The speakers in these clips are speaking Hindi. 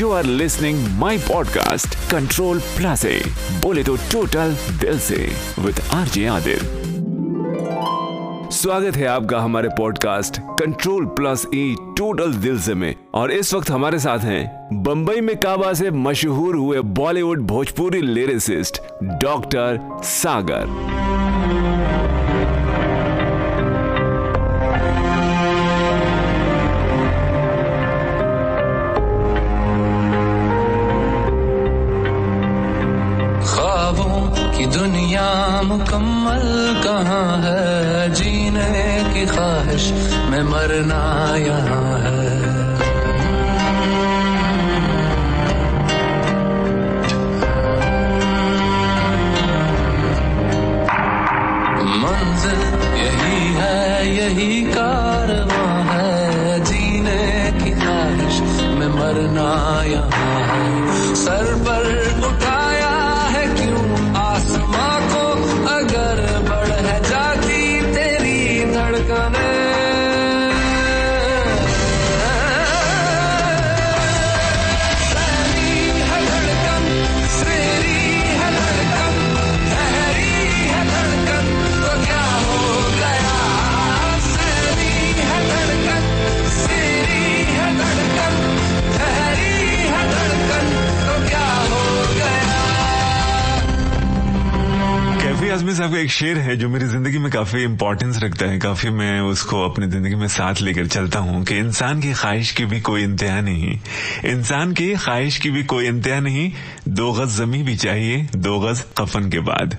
You are listening my podcast control A बोले तो टोटल दिल से विद आरजे आदिल स्वागत है आपका हमारे podcast control plus E total दिल से में। और इस वक्त हमारे साथ हैं बंबई में काबा से मशहूर हुए Bollywood Bhojpuri lyricist doctor Sagar Azmi साहब का एक शेर है जो मेरी ज़िंदगी में काफ़ी इंपॉर्टेंस रखता है। काफ़ी मैं उसको अपनी ज़िंदगी में साथ लेकर चलता हूँ कि इंसान की ख्वाहिश की भी कोई इंतहा नहीं। इंसान की ख्वाहिश की भी कोई इंतहा नहीं। दो गज जमी भी चाहिए, दो गज कफन के बाद।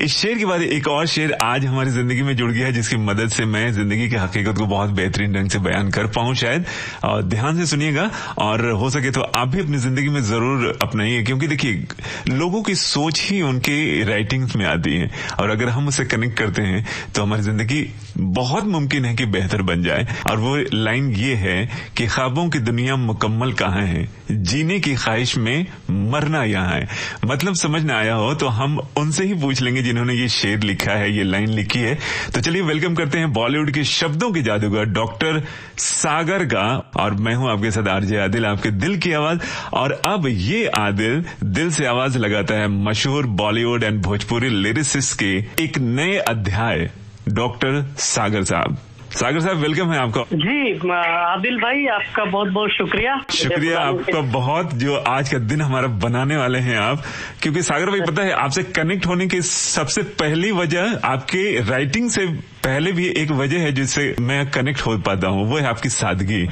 इस शेर के बाद एक और शेर आज हमारी ज़िंदगी में जुड़ गया है, जिसकी मदद से मैं ज़िंदगी की हकीकत को बहुत बेहतरीन ढंग से बयान कर पाऊँ शायद। और ध्यान से सुनिएगा, और हो सके तो आप भी अपनी ज़िंदगी में ज़रूर अपनाइए, क्योंकि देखिए, लोगों की सोच ही उनके राइटिंग्स में आती है। और अगर हम उसे कनेक्ट करते हैं तो हमारी ज़िंदगी बहुत मुमकिन है कि बेहतर बन जाए। और वो लाइन ये है कि ख्वाबों की दुनिया मुकम्मल कहाँ है? जीने की ख्वाहिश में मरना यहाँ है। मतलब समझ ना आया हो तो हम उनसे ही पूछ लेंगे जिन्होंने ये शेर लिखा है, ये लाइन लिखी है। तो चलिए वेलकम करते हैं बॉलीवुड के शब्दों के जादूगर डॉक्टर सागर का। और मैं हूँ आपके साथ आरजे आदिल, आपके दिल की आवाज़। और अब ये आदिल दिल से आवाज़ लगाता है मशहूर बॉलीवुड एंड भोजपुरी लिरिसिस्ट के एक नए अध्याय। डॉक्टर सागर साहब। सागर साहब वेलकम है आपका। जी आदिल भाई आपका बहुत बहुत शुक्रिया। शुक्रिया आपका बहुत जो आज का दिन हमारा बनाने वाले हैं आप। क्योंकि सागर भाई पता है आपसे कनेक्ट होने की सबसे पहली वजह आपके राइटिंग से पहले भी एक वजह है जिससे मैं कनेक्ट हो पाता हूँ। वो है आपकी सादगी।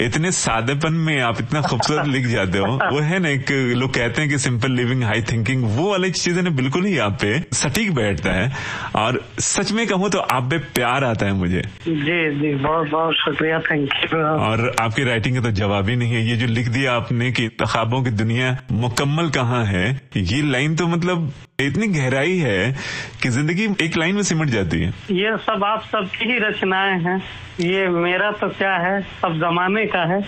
इतने सादेपन में आप इतना खूबसूरत लिख जाते हो। वो है ना एक लोग कहते हैं कि सिंपल लिविंग हाई थिंकिंग वो वाली चीज़ें ना बिल्कुल ही आप पे सटीक बैठता है। और सच में कहूँ तो आप पे प्यार आता है मुझे। जी जी बहुत बहुत शुक्रिया थैंक यू और आपकी राइटिंग का तो जवाब ही नहीं है। ये जो लिख दिया आपने की ख्वाबों की दुनिया मुकम्मल कहाँ है ये लाइन तो मतलब इतनी गहराई है कि ज़िंदगी एक लाइन में सिमट जाती है। ये सब आप सबकी ही रचनाएँ हैं। ये मेरा तो क्या है? सब जमाने का है।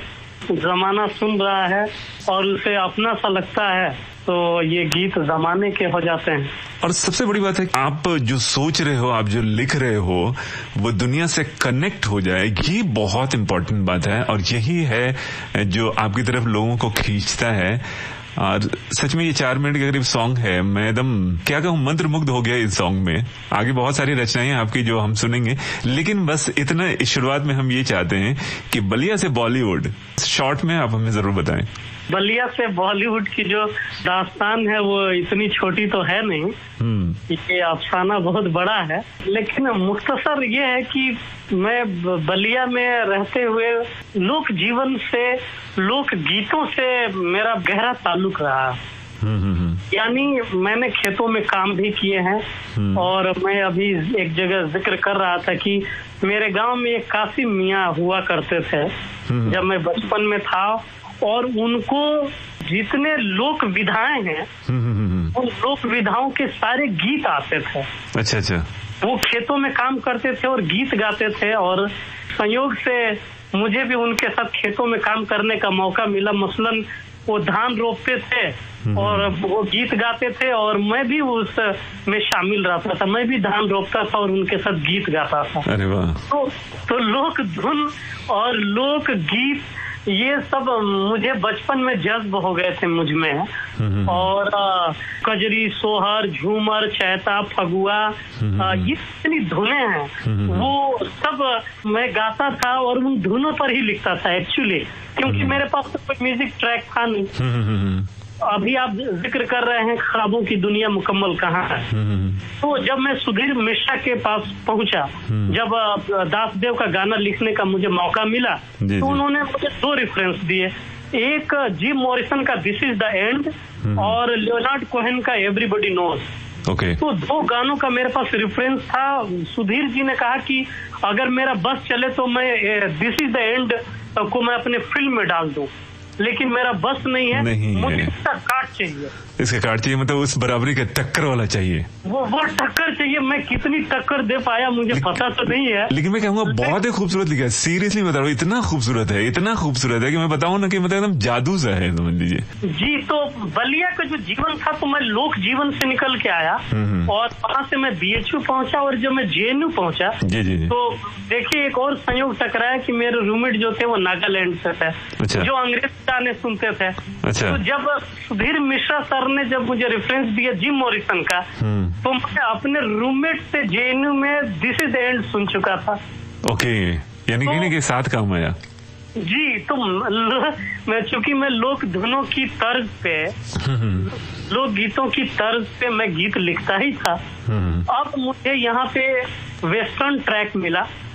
जमाना सुन रहा है और उसे अपना सा लगता है तो ये गीत जमाने के हो जाते हैं। और सबसे बड़ी बात है आप जो सोच रहे हो आप जो लिख रहे हो वो दुनिया से कनेक्ट हो जाए ये बहुत इम्पोर्टेंट बात है। और यही है जो आपकी तरफ़ लोगों को खींचता है। और सच में ये चार मिनट के करीब सॉन्ग है। मैं एकदम क्या कहूँ मंत्र मुग्ध हो गया इस सॉन्ग में। आगे बहुत सारी रचनाएँ आपकी जो हम सुनेंगे। लेकिन बस इतना शुरुआत में हम ये चाहते हैं कि बलिया से बॉलीवुड शॉर्ट में आप हमें ज़रूर बताएँ। बलिया से बॉलीवुड की जो दास्तान है वो इतनी छोटी तो है नहीं। हम्म। ये अफसाना बहुत बड़ा है। लेकिन मुख्तसर ये है कि मैं बलिया में रहते हुए लोक जीवन से लोक गीतों से मेरा गहरा ताल्लुक रहा। हम्म हम्म यानी मैंने खेतों में काम भी किए हैं और मैं अभी एक जगह ज़िक्र कर रहा था कि मेरे गाँव में एक कासिम मियाँ हुआ करते थे। जब मैं बचपन में था और उनको जितने लोक विधाएँ हैं। उन लोक विधाओं के सारे गीत आते थे। अच्छा अच्छा। वो खेतों में काम करते थे और गीत गाते थे और संयोग से मुझे भी उनके साथ खेतों में काम करने का मौका मिला। मसलन वो धान रोपते थे और वो गीत गाते थे और मैं भी उस में शामिल रहता था। मैं भी धान रोपता था और उनके साथ गीत गाता था। अरे वाह। तो तो लोक धुन और लोक गीत ये सब मुझे बचपन में जज्ब हो गए थे मुझमें। और आ, कजरी सोहर झूमर चैता फगुआ ये इतनी धुने हैं। वो सब मैं गाता था और उन धुनों पर ही लिखता था एक्चुअली क्योंकि मेरे पास तो कोई म्यूज़िक ट्रैक था नहीं। अभी आप ज़िक्र कर रहे हैं ख्वाबों की दुनिया मुकम्मल कहाँ है। हम्म, तो जब मैं सुधीर मिश्रा के पास पहुँचा जब दासदेव का गाना लिखने का मुझे मौका मिला तो उन्होंने मुझे दो रेफरेंस दिए। एक जिम मॉरिसन का दिस इज़ द एंड और लियोनार्ड कोहेन का एवरीबडी नोज़ ओके। तो दो गानों का मेरे पास रेफरेंस था। सुधीर जी ने कहा कि अगर मेरा बस चले तो मैं दिस इज़ द एंड को मैं अपने फ़िल्म में डाल दूँ। लेकिन मेरा बस नहीं है नहीं है। मुझे इसका काट चाहिए इसका कार्ड चाहिए मतलब उस बराबरी का टक्कर वाला चाहिए वो वो टक्कर चाहिए मैं कितनी टक्कर दे पाया मुझे पता तो नहीं है लेकिन मैं कहूँगा बहुत ही खूबसूरत लिखा है सीरियसली बता रहा हूँ इतना खूबसूरत है इतना खूबसूरत है कि मैं बताऊँ ना कि मतलब एकदम जादू सा है समझ लीजिए जी तो बलिया का जो जीवन था तो मैं लोक जीवन से निकल के आया हम्म। और वहाँ से मैं बीएचयू पहुँचा और जब मैं जेएनयू पहुँचा जी जी जी तो देखिए एक और संयोग टकराया कि मेरे रूममेट जो थे वो नागालैंड से थे अच्छा। जो अंग्रेज़ी गाने सुनते थे। अच्छा। तो जब सुधीर मिश्रा सर ने जब मुझे रेफरेंस दिया जिम मॉरिसन का हम्म। तो मैं अपने रूममेट से जेएनयू में दिस इज़ एंड सुन चुका था। ओके यानी तो- नहीं कि साथ काम आया। जी तो मैं चूँकि मैं लोक धुनों की तर्ज पे लोक गीतों की तर्ज पे मैं गीत लिखता ही था। हम्म, अब मुझे यहाँ पे वेस्टर्न ट्रैक मिला। हम्म,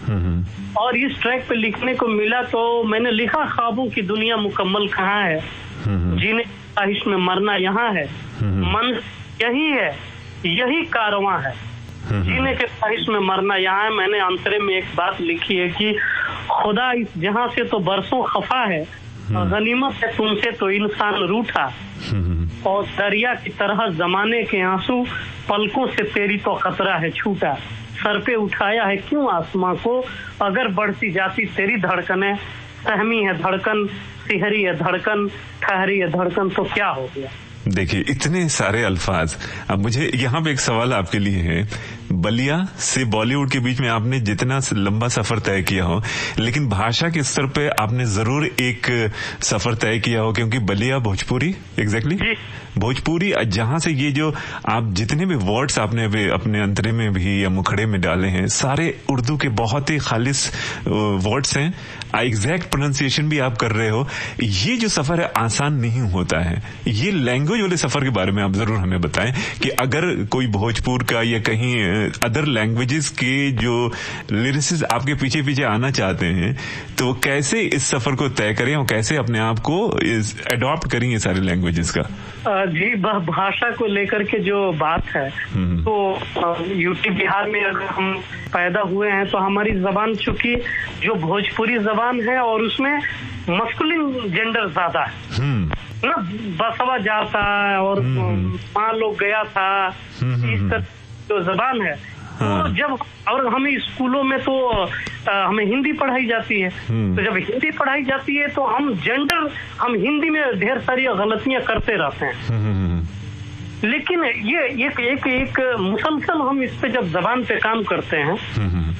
और इस ट्रैक पे लिखने को मिला तो मैंने लिखा ख्वाबों की दुनिया मुकम्मल कहाँ है? हम्म, जीने की ख्वाहिश में मरना यहाँ है। मन यही है यही कारवां है। जीने के ख्वाहिश में मरना यहाँ है। मैंने अंतरे में एक बात लिखी है कि खुदा इस जहाँ से तो बरसों खफा है गनीमत है तुमसे तो इंसान रूठा। हम्म, और दरिया की तरह जमाने के आँसू पलकों से तेरी तो खतरा है छूटा। सर पे उठाया है, क्यों आसमां को? अगर बढ़ती जाती तेरी धड़कने सहमी है धड़कन, सिहरी है धड़कन, ठहरी है धड़कन तो क्या हो गया? देखिए, इतने सारे अल्फाज। अब मुझे यहाँ पे एक सवाल आपके लिए है बलिया से बॉलीवुड के बीच में आपने जितना लंबा सफ़र तय किया हो लेकिन भाषा के स्तर पे आपने ज़रूर एक सफ़र तय किया हो क्योंकि बलिया भोजपुरी एग्जैक्टली जी। भोजपुरी जहाँ से ये जो आप जितने भी वर्ड्स आपने अभी अपने अंतरे में भी या मुखड़े में डाले हैं सारे उर्दू के बहुत ही खालिश वर्ड्स हैं। एग्जैक्ट प्रोनाउंसिएशन भी आप कर रहे हो। ये जो सफ़र है आसान नहीं होता है। ये लैंग्वेज वाले सफ़र के बारे में आप ज़रूर हमें बताएँ कि अगर कोई भोजपुर का या कहीं अदर लैंग्वेजेस के जो लिरिसिस आपके पीछे पीछे आना चाहते हैं तो कैसे इस सफ़र को तय करें और कैसे अपने आप को अडॉप्ट करें ये सारे लैंग्वेजेस का? जी भाषा को लेकर के जो बात है हम्म। तो यूपी बिहार में अगर हम पैदा हुए हैं तो हमारी जबान चूँकि जो भोजपुरी जबान है और उसमें मस्कुलिन जेंडर ज़्यादा है। हम्म। ना बसवा जाता और माँ लोग गया था हम्म, इस तरह जो जबान है हाँ। तो जब और हमें स्कूलों में तो अ, हमें हिंदी पढ़ाई जाती है हम्म। तो जब हिंदी पढ़ाई जाती है तो हम जेंडर हम हिंदी में ढेर सारी गलतियाँ करते रहते हैं हम्म, हम्म, लेकिन ये एक एक एक मुसलसल हम इस पे जब जबान पे काम करते हैं।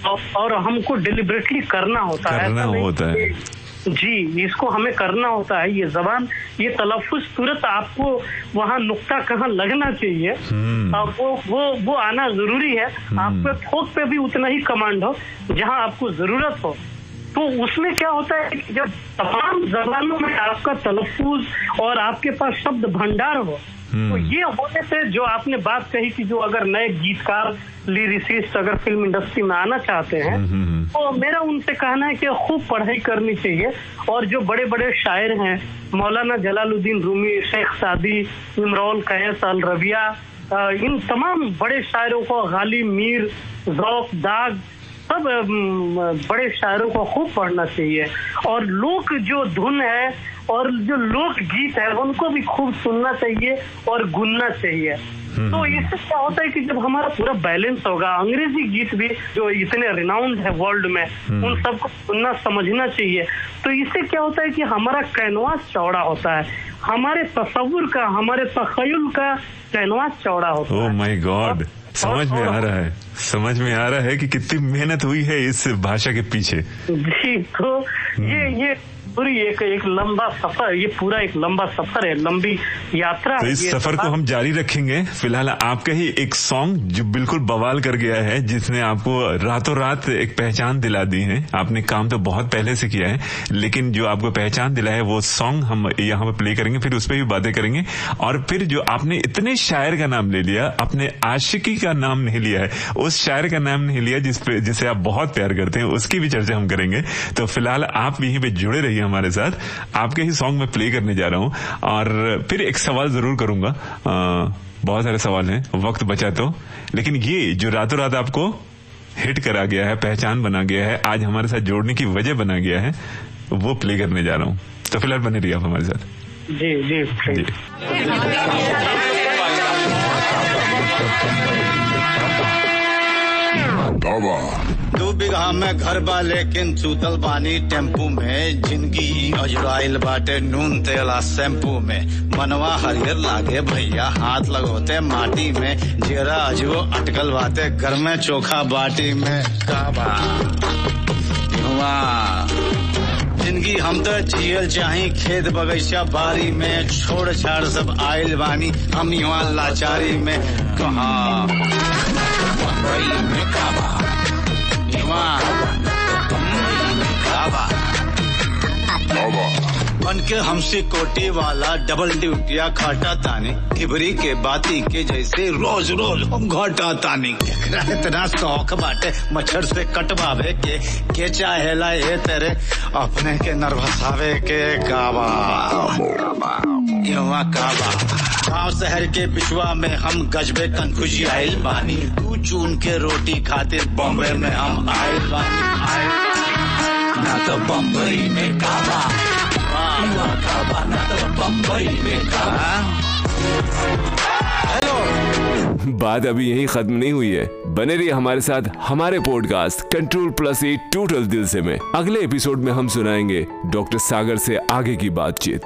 और, और हमको डिलिबरेटली करना होता करना नहीं होता है। जी इसको हमें करना होता है ये जबान ये तलफुज तुरंत आपको वहाँ नुकता कहाँ लगना चाहिए। हम्म। आ, वो वो वो आना ज़रूरी है। आपके थोक पे भी उतना ही कमांड हो जहाँ आपको ज़रूरत हो। तो उसमें क्या होता है कि जब तमाम जबानों में आपका तलफुज और आपके पास शब्द भंडार हो तो ये होने से जो आपने बात कही कि जो अगर नए गीतकार लिरिसिस्ट अगर फ़िल्म इंडस्ट्री में आना चाहते हैं हम्म, हम्म, तो मेरा उनसे कहना है कि खूब पढ़ाई करनी चाहिए। और जो बड़े बड़े शायर हैं मौलाना जलालुद्दीन रूमी शेख सादी इमरान कैस अल रबिया इन तमाम बड़े शायरों को गाली मीर जौक दाग सब बड़े शायरों को खूब पढ़ना चाहिए। और लोक जो धुन है और जो लोक गीत है उनको भी खूब सुनना चाहिए और गुनना चाहिए। तो इससे क्या होता है कि जब हमारा पूरा बैलेंस होगा अंग्रेज़ी गीत भी जो इतने रिनाउंड है वर्ल्ड में उन सबको सुनना समझना चाहिए। तो इससे क्या होता है कि हमारा कैनवास चौड़ा होता है। हमारे तस्वुर का हमारे तखयुल का कैनवास चौड़ा होता ओह है। माय गॉड समझ में आ रहा है। समझ में आ रहा है कि कितनी मेहनत हुई है इस भाषा के पीछे। जी तो ये ये पूरी एक एक लंबा सफ़र ये पूरा एक लंबा सफ़र है लंबी यात्रा। तो इस सफ़र को हम जारी रखेंगे। फ़िलहाल आपका ही एक सॉन्ग जो बिल्कुल बवाल कर गया है जिसने आपको रातों रात एक पहचान दिला दी है। आपने काम तो बहुत पहले से किया है लेकिन जो आपको पहचान दिला है वो सॉन्ग हम यहाँ पे प्ले करेंगे फिर उस पर भी बातें करेंगे। और फिर जो आपने इतने शायर का नाम ले लिया अपने आशिकी का नाम नहीं लिया है उस शायर का नाम नहीं लिया जिस पे जिसे आप बहुत प्यार करते हैं उसकी भी चर्चा हम करेंगे। तो फ़िलहाल आप यहीं पे जुड़े रहिए हमारे साथ। आपके ही सॉन्ग में प्ले करने जा रहा हूँ। और फिर एक सवाल ज़रूर करूँगा। बहुत सारे सवाल हैं। वक्त बचा तो। लेकिन ये जो रातों रात आपको हिट करा गया है पहचान बना गया है आज हमारे साथ जोड़ने की वजह बना गया है वो प्ले करने जा रहा हूँ। तो फ़िलहाल बने रहिए आप हमारे साथ। जी जी जी। दू बिगहा में घर बा, लेकिन सुतल बानी टेंपू में। ज़िंदगी अजराइल बाटे, नून तेला शैम्पू में। मनवा हरियर लागे भैया, हाथ लगोते माटी में। जेरा अजबो अटकल बाटे, घर में चोखा बाटी में। काबा ज़िंदगी हम तो जियल चाही खेत बगीचा बारी में। छोड़ छाड़ सब आयल बानी, हम यहाँ लाचारी में। कहा? बम्बई में काबा युवा काबा बन के हमसे कोटी वाला डबल ड्यूटिया खाटा तानी, खिबरी के बाती के जैसे रोज रोज हम घाटा तानी। इतना शौक बाटे, मच्छर से कटवावे के के चाहेला ये तेरे, अपने के नर्वसावे के काबा। काबा। गाँव शहर के पिछुआ में हम गजबे कनखुशी आइल बानी। चून के रोटी खातिर बॉम्बे में हम आइल ना तो बम्बई में काबा ना तो बम्बई में काबा। बात अभी यही खत्म नहीं हुई है। बने रहिए हमारे साथ हमारे podcast control plus A total दिल से में। अगले एपिसोड में हम सुनाएँगे डॉक्टर सागर से आगे की बातचीत।